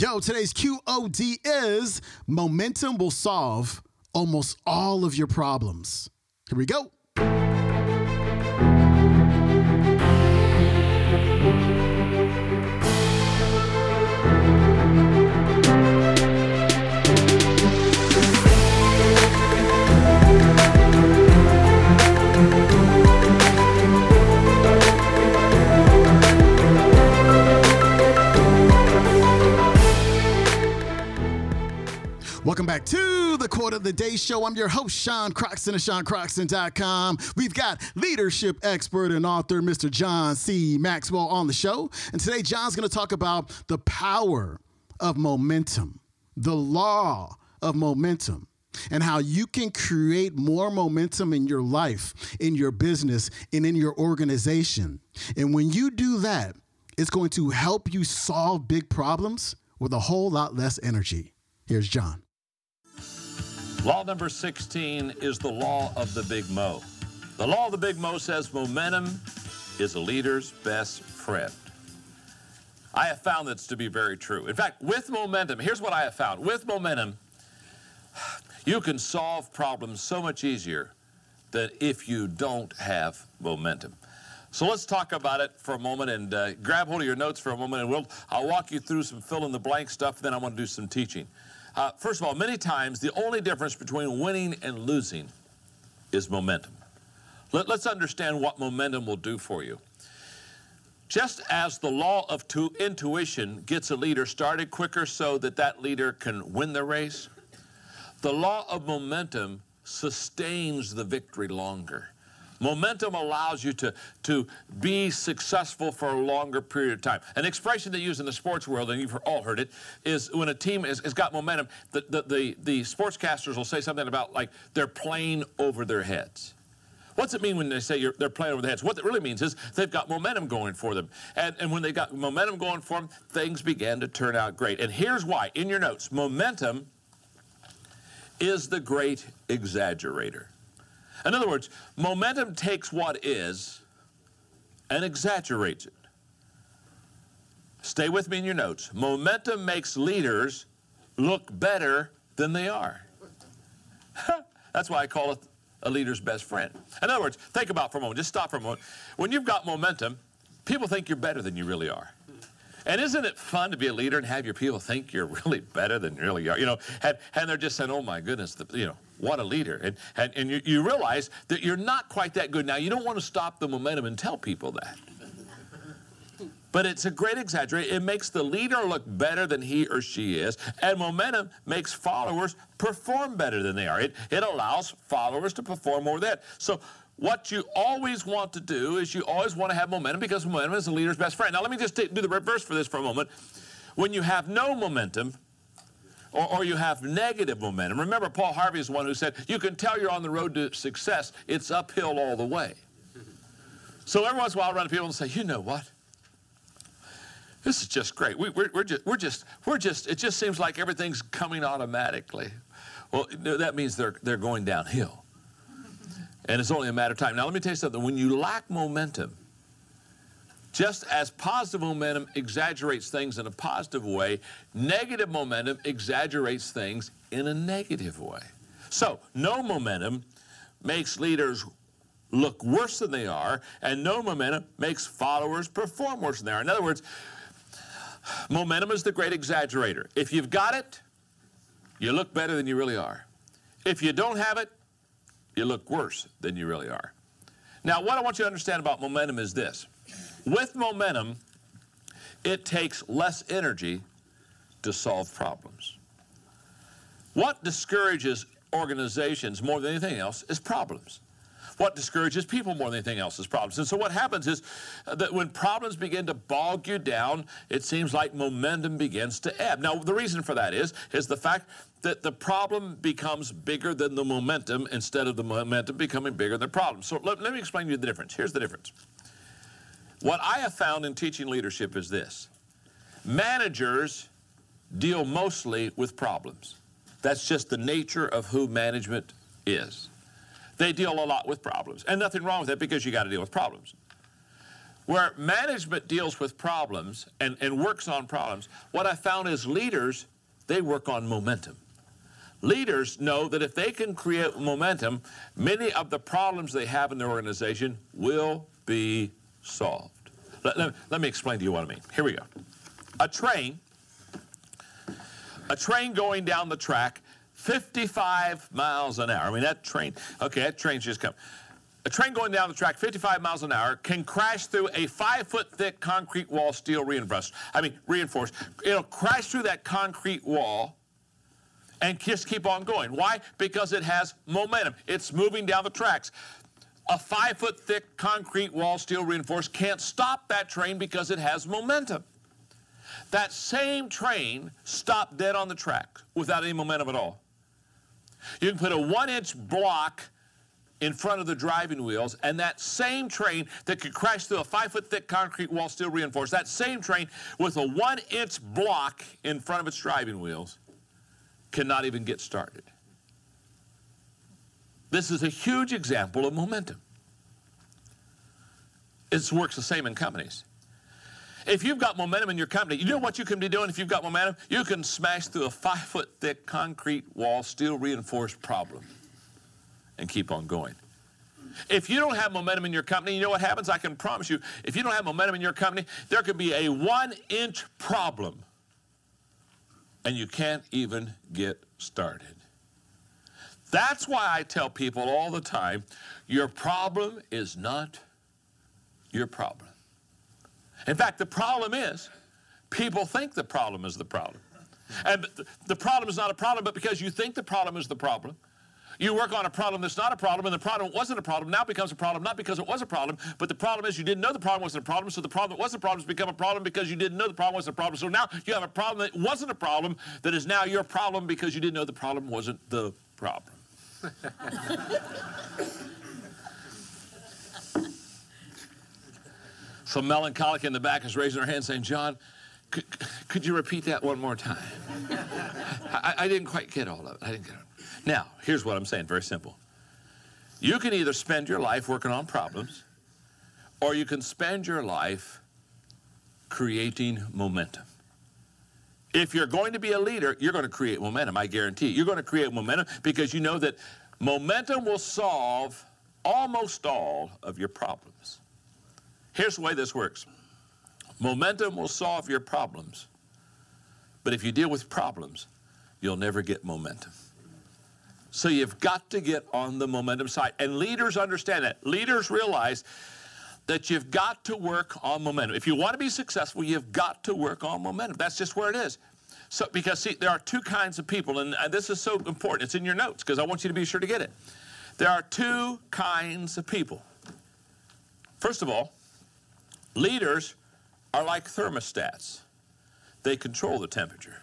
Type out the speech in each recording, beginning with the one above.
Yo, today's QOD is momentum will solve almost all of your problems. Here we go. Back to the Quote of the Day Show. I'm your host, Sean Croxton of SeanCroxton.com. We've got leadership expert and author, Mr. John C. Maxwell, on the show. And today, John's going to talk about the power of momentum, the law of momentum, and how you can create more momentum in your life, in your business, and in your organization. And when you do that, it's going to help you solve big problems with a whole lot less energy. Here's John. Law number 16 is the law of the Big Mo. The law of the Big Mo says momentum is a leader's best friend. I have found this to be very true. In fact, with momentum, here's what I have found with momentum, you can solve problems so much easier than if you don't have momentum. So let's talk about it for a moment and uh, grab hold of your notes for a moment, and we'll, I'll walk you through some fill in the blank stuff, then I want to do some teaching. Uh, first of all, many times the only difference between winning and losing is momentum. Let, us understand what momentum will do for you. Just as the law of tu- intuition gets a leader started quicker so that that leader can win the race, the law of momentum sustains the victory longer. Momentum allows you to, to be successful for a longer period of time. An expression they use in the sports world, and you've all heard it, is when a team has, got momentum, the, the, the, the sportscasters will say something about like they're playing over their heads. What's it mean when they say they're playing over their heads? What it really means is they've got momentum going for them. And, and when they got momentum going for them, things began to turn out great. And here's why. In your notes, momentum is the great exaggerator. In other words, momentum takes what is and exaggerates it. Stay with me in your notes. Momentum makes leaders look better than they are. That's why I call it a leader's best friend. In other words, think about for a moment, just stop for a moment. When you've got momentum, people think you're better than you really are. And isn't it fun to be a leader and have your people think you're really better than you really are? You know, and, and they're just saying, oh my goodness, the, you know, what a leader. And, and, and you, you realize that you're not quite that good. Now, you don't want to stop the momentum and tell people that. But it's a great exaggeration. It makes the leader look better than he or she is, and momentum makes followers perform better than they are. It, it allows followers to perform more than that. So what you always want to do is you always want to have momentum because momentum is the leader's best friend. Now, let me just do the reverse for this for a moment. When you have no momentum, or, or, you have negative momentum. Remember, Paul Harvey is one who said, You can tell you're on the road to success, it's uphill all the way. So every once in a while, I run to people and say, You know what? This is just great. We, we're, we're, just, we're, just, we're just, it just seems like everything's coming automatically. Well, that means they're, they're going downhill. And it's only a matter of time. Now, let me tell you something. When you lack momentum, just as positive momentum exaggerates things in a positive way, negative momentum exaggerates things in a negative way. So, no momentum makes leaders look worse than they are, and no momentum makes followers perform worse than they are. In other words, momentum is the great exaggerator. If you've got it, you look better than you really are. If you don't have it, you look worse than you really are. Now, what I want you to understand about momentum is this with momentum, it takes less energy to solve problems. What discourages organizations more than anything else is problems. What discourages people more than anything else is problems. And so what happens is that when problems begin to bog you down, it seems like momentum begins to ebb. Now, the reason for that is, is the fact that the problem becomes bigger than the momentum instead of the momentum becoming bigger than the problem. So let, let me explain to you the difference. Here's the difference. What I have found in teaching leadership is this managers deal mostly with problems. That's just the nature of who management is. They deal a lot with problems, and nothing wrong with that because you got to deal with problems. where management deals with problems and, and works on problems, what I found is leaders, they work on momentum. Leaders know that if they can create momentum, many of the problems they have in their organization will be solved. Let, let, let me explain to you what I mean. Here we go. A train, a train going down the track 55 miles an hour. I mean, that train, okay, that train's just come. A train going down the track 55 miles an hour can crash through a five foot thick concrete wall, steel reinforced. I mean, reinforced. It'll crash through that concrete wall and just keep on going. Why? Because it has momentum. It's moving down the tracks. A five foot thick concrete wall, steel reinforced, can't stop that train because it has momentum. That same train stopped dead on the track without any momentum at all. You can put a one inch block in front of the driving wheels, and that same train that could crash through a five foot thick concrete wall, still reinforced, that same train with a one inch block in front of its driving wheels cannot even get started. This is a huge example of momentum. It works the same in companies. If you've got momentum in your company, you know what you can be doing if you've got momentum? You can smash through a five foot thick concrete wall, steel reinforced problem, and keep on going. If you don't have momentum in your company, you know what happens? I can promise you, if you don't have momentum in your company, there could be a one inch problem and you can't even get started. That's why I tell people all the time your problem is not your problem. In fact, the problem is people think the problem is the problem. And the problem is not a problem, but because you think the problem is the problem, you work on a problem that's not a problem, and the problem wasn't a problem, now becomes a problem, not because it was a problem, but the problem is you didn't know the problem wasn't a problem, so the problem that was a problem has become a problem because you didn't know the problem wasn't a problem. So now you have a problem that wasn't a problem that is now your problem because you didn't know the problem wasn't the problem. So melancholic in the back is raising her hand saying, John, could, could you repeat that one more time? I, I didn't quite get all of it. I didn't get it. Now, here's what I'm saying very simple. You can either spend your life working on problems, or you can spend your life creating momentum. If you're going to be a leader, you're going to create momentum, I guarantee you. You're going to create momentum because you know that momentum will solve almost all of your problems. Here's the way this works momentum will solve your problems, but if you deal with problems, you'll never get momentum. So you've got to get on the momentum side. And leaders understand that. Leaders realize that you've got to work on momentum. If you want to be successful, you've got to work on momentum. That's just where it is. So, because see, there are two kinds of people, and, and this is so important. It's in your notes because I want you to be sure to get it. There are two kinds of people. First of all, leaders are like thermostats, they control the temperature.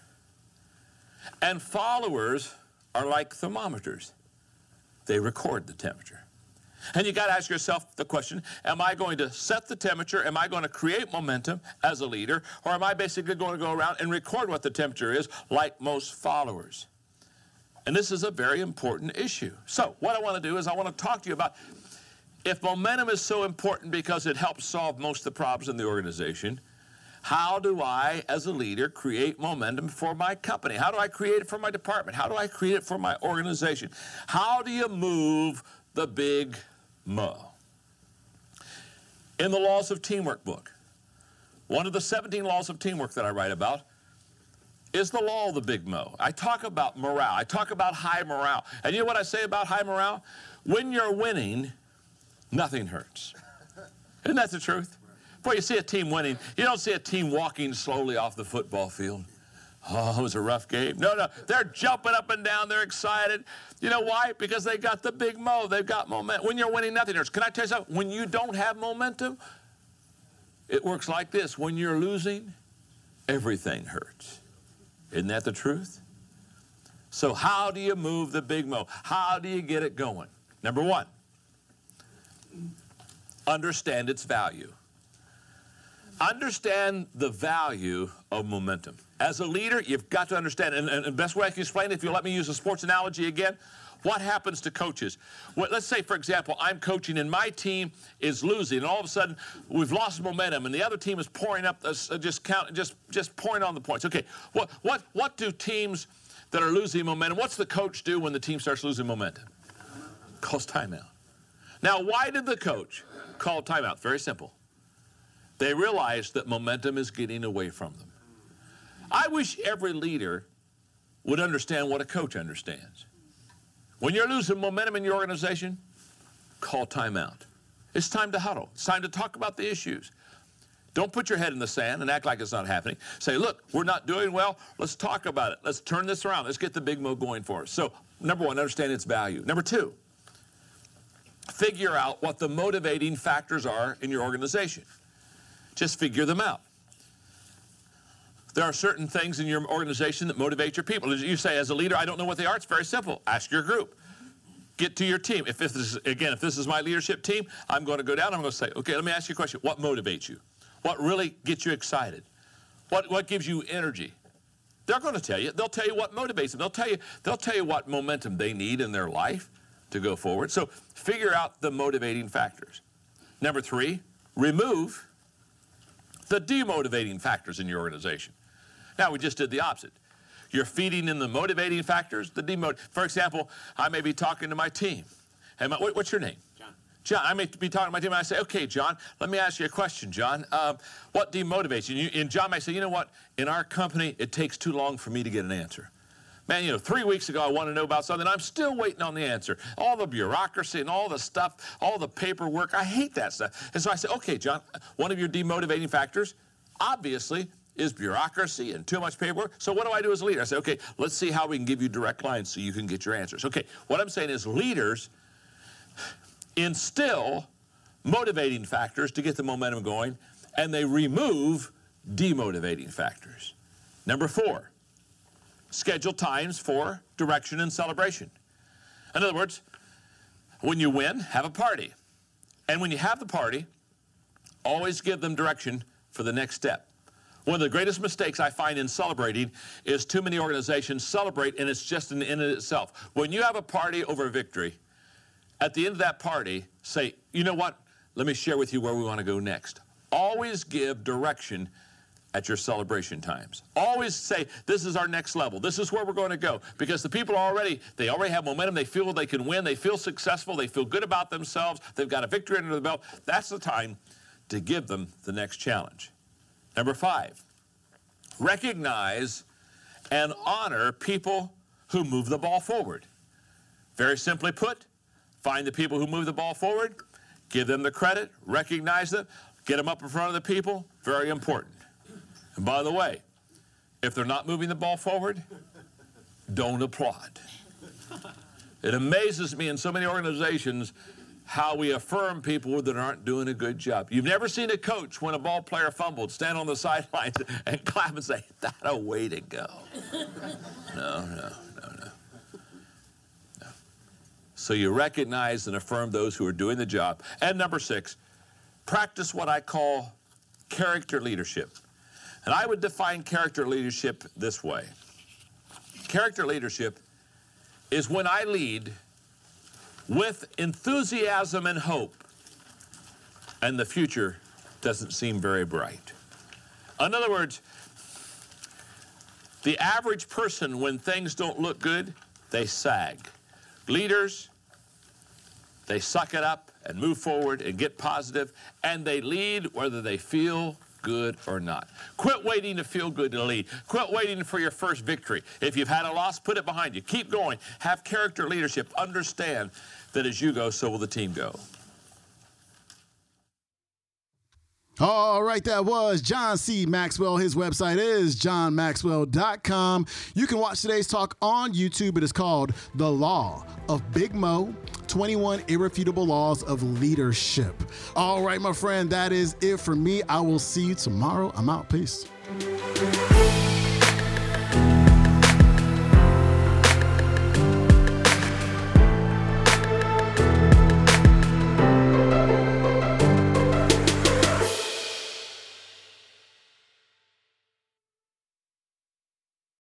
And followers are like thermometers. They record the temperature. And you got to ask yourself the question Am I going to set the temperature? Am I going to create momentum as a leader? Or am I basically going to go around and record what the temperature is like most followers? And this is a very important issue. So, what I want to do is I want to talk to you about if momentum is so important because it helps solve most of the problems in the organization, how do I, as a leader, create momentum for my company? How do I create it for my department? How do I create it for my organization? How do you move the big mo? In the Laws of Teamwork book, one of the 17 laws of teamwork that I write about is the law of the big mo. I talk about morale. I talk about high morale. And you know what I say about high morale? When you're winning, nothing hurts. Isn't that the truth? Boy, you see a team winning. You don't see a team walking slowly off the football field. Oh, it was a rough game. No, no, they're jumping up and down. They're excited. You know why? Because they got the big mo. They've got momentum. When you're winning, nothing hurts. Can I tell you something? When you don't have momentum, it works like this. When you're losing, everything hurts. Isn't that the truth? So, how do you move the big mo? How do you get it going? Number one, understand its value. Understand the value of momentum. As a leader, you've got to understand, and, and the best way I can explain it, if you'll let me use a sports analogy again, what happens to coaches? Well, let's say, for example, I'm coaching and my team is losing, and all of a sudden we've lost momentum, and the other team is pouring up, uh, just count, just just pouring on the points. Okay, what what what do teams that are losing momentum? What's the coach do when the team starts losing momentum? Calls timeout. Now, why did the coach call timeout? Very simple. They realized that momentum is getting away from them. I wish every leader would understand what a coach understands. When you're losing momentum in your organization, call timeout. It's time to huddle. It's time to talk about the issues. Don't put your head in the sand and act like it's not happening. Say, look, we're not doing well. Let's talk about it. Let's turn this around. Let's get the big mo going for us. So, number one, understand its value. Number two, figure out what the motivating factors are in your organization. Just figure them out. There are certain things in your organization that motivate your people. You say, as a leader, I don't know what they are. It's very simple. Ask your group. Get to your team. If this is, again, if this is my leadership team, I'm going to go down. I'm going to say, okay, let me ask you a question. What motivates you? What really gets you excited? What, what gives you energy? They're going to tell you. They'll tell you what motivates them. They'll tell you, they'll tell you what momentum they need in their life to go forward. So figure out the motivating factors. Number three, remove the demotivating factors in your organization. Now, we just did the opposite. You're feeding in the motivating factors, the demote. For example, I may be talking to my team. Hey, my, what's your name? John. John, I may be talking to my team, and I say, okay, John, let me ask you a question, John. Um, what demotivates you? And John may say, you know what? In our company, it takes too long for me to get an answer. Man, you know, three weeks ago I want to know about something. I'm still waiting on the answer. All the bureaucracy and all the stuff, all the paperwork. I hate that stuff. And so I said, okay, John, one of your demotivating factors, obviously, is bureaucracy and too much paperwork. So what do I do as a leader? I say, okay, let's see how we can give you direct lines so you can get your answers. Okay, what I'm saying is leaders instill motivating factors to get the momentum going, and they remove demotivating factors. Number four, schedule times for direction and celebration. In other words, when you win, have a party. And when you have the party, always give them direction for the next step. One of the greatest mistakes I find in celebrating is too many organizations celebrate and it's just an end in itself. When you have a party over a victory, at the end of that party, say, you know what? Let me share with you where we want to go next. Always give direction at your celebration times. Always say, this is our next level. This is where we're going to go. Because the people already, they already have momentum. They feel they can win. They feel successful. They feel good about themselves. They've got a victory under the belt. That's the time to give them the next challenge. Number five, recognize and honor people who move the ball forward. Very simply put, find the people who move the ball forward, give them the credit, recognize them, get them up in front of the people. Very important. And by the way, if they're not moving the ball forward, don't applaud. It amazes me in so many organizations how we affirm people that aren't doing a good job. You've never seen a coach when a ball player fumbled stand on the sidelines and clap and say, "That a way to go." No, no, no, no. No. So you recognize and affirm those who are doing the job. And number 6, practice what I call character leadership. And I would define character leadership this way. Character leadership is when I lead with enthusiasm and hope, and the future doesn't seem very bright. In other words, the average person, when things don't look good, they sag. Leaders, they suck it up and move forward and get positive, and they lead whether they feel good or not. Quit waiting to feel good to lead. Quit waiting for your first victory. If you've had a loss, put it behind you. Keep going. Have character leadership. Understand that as you go, so will the team go. All right, that was John C. Maxwell. His website is johnmaxwell.com. You can watch today's talk on YouTube. It is called The Law of Big Mo 21 Irrefutable Laws of Leadership. All right, my friend, that is it for me. I will see you tomorrow. I'm out. Peace.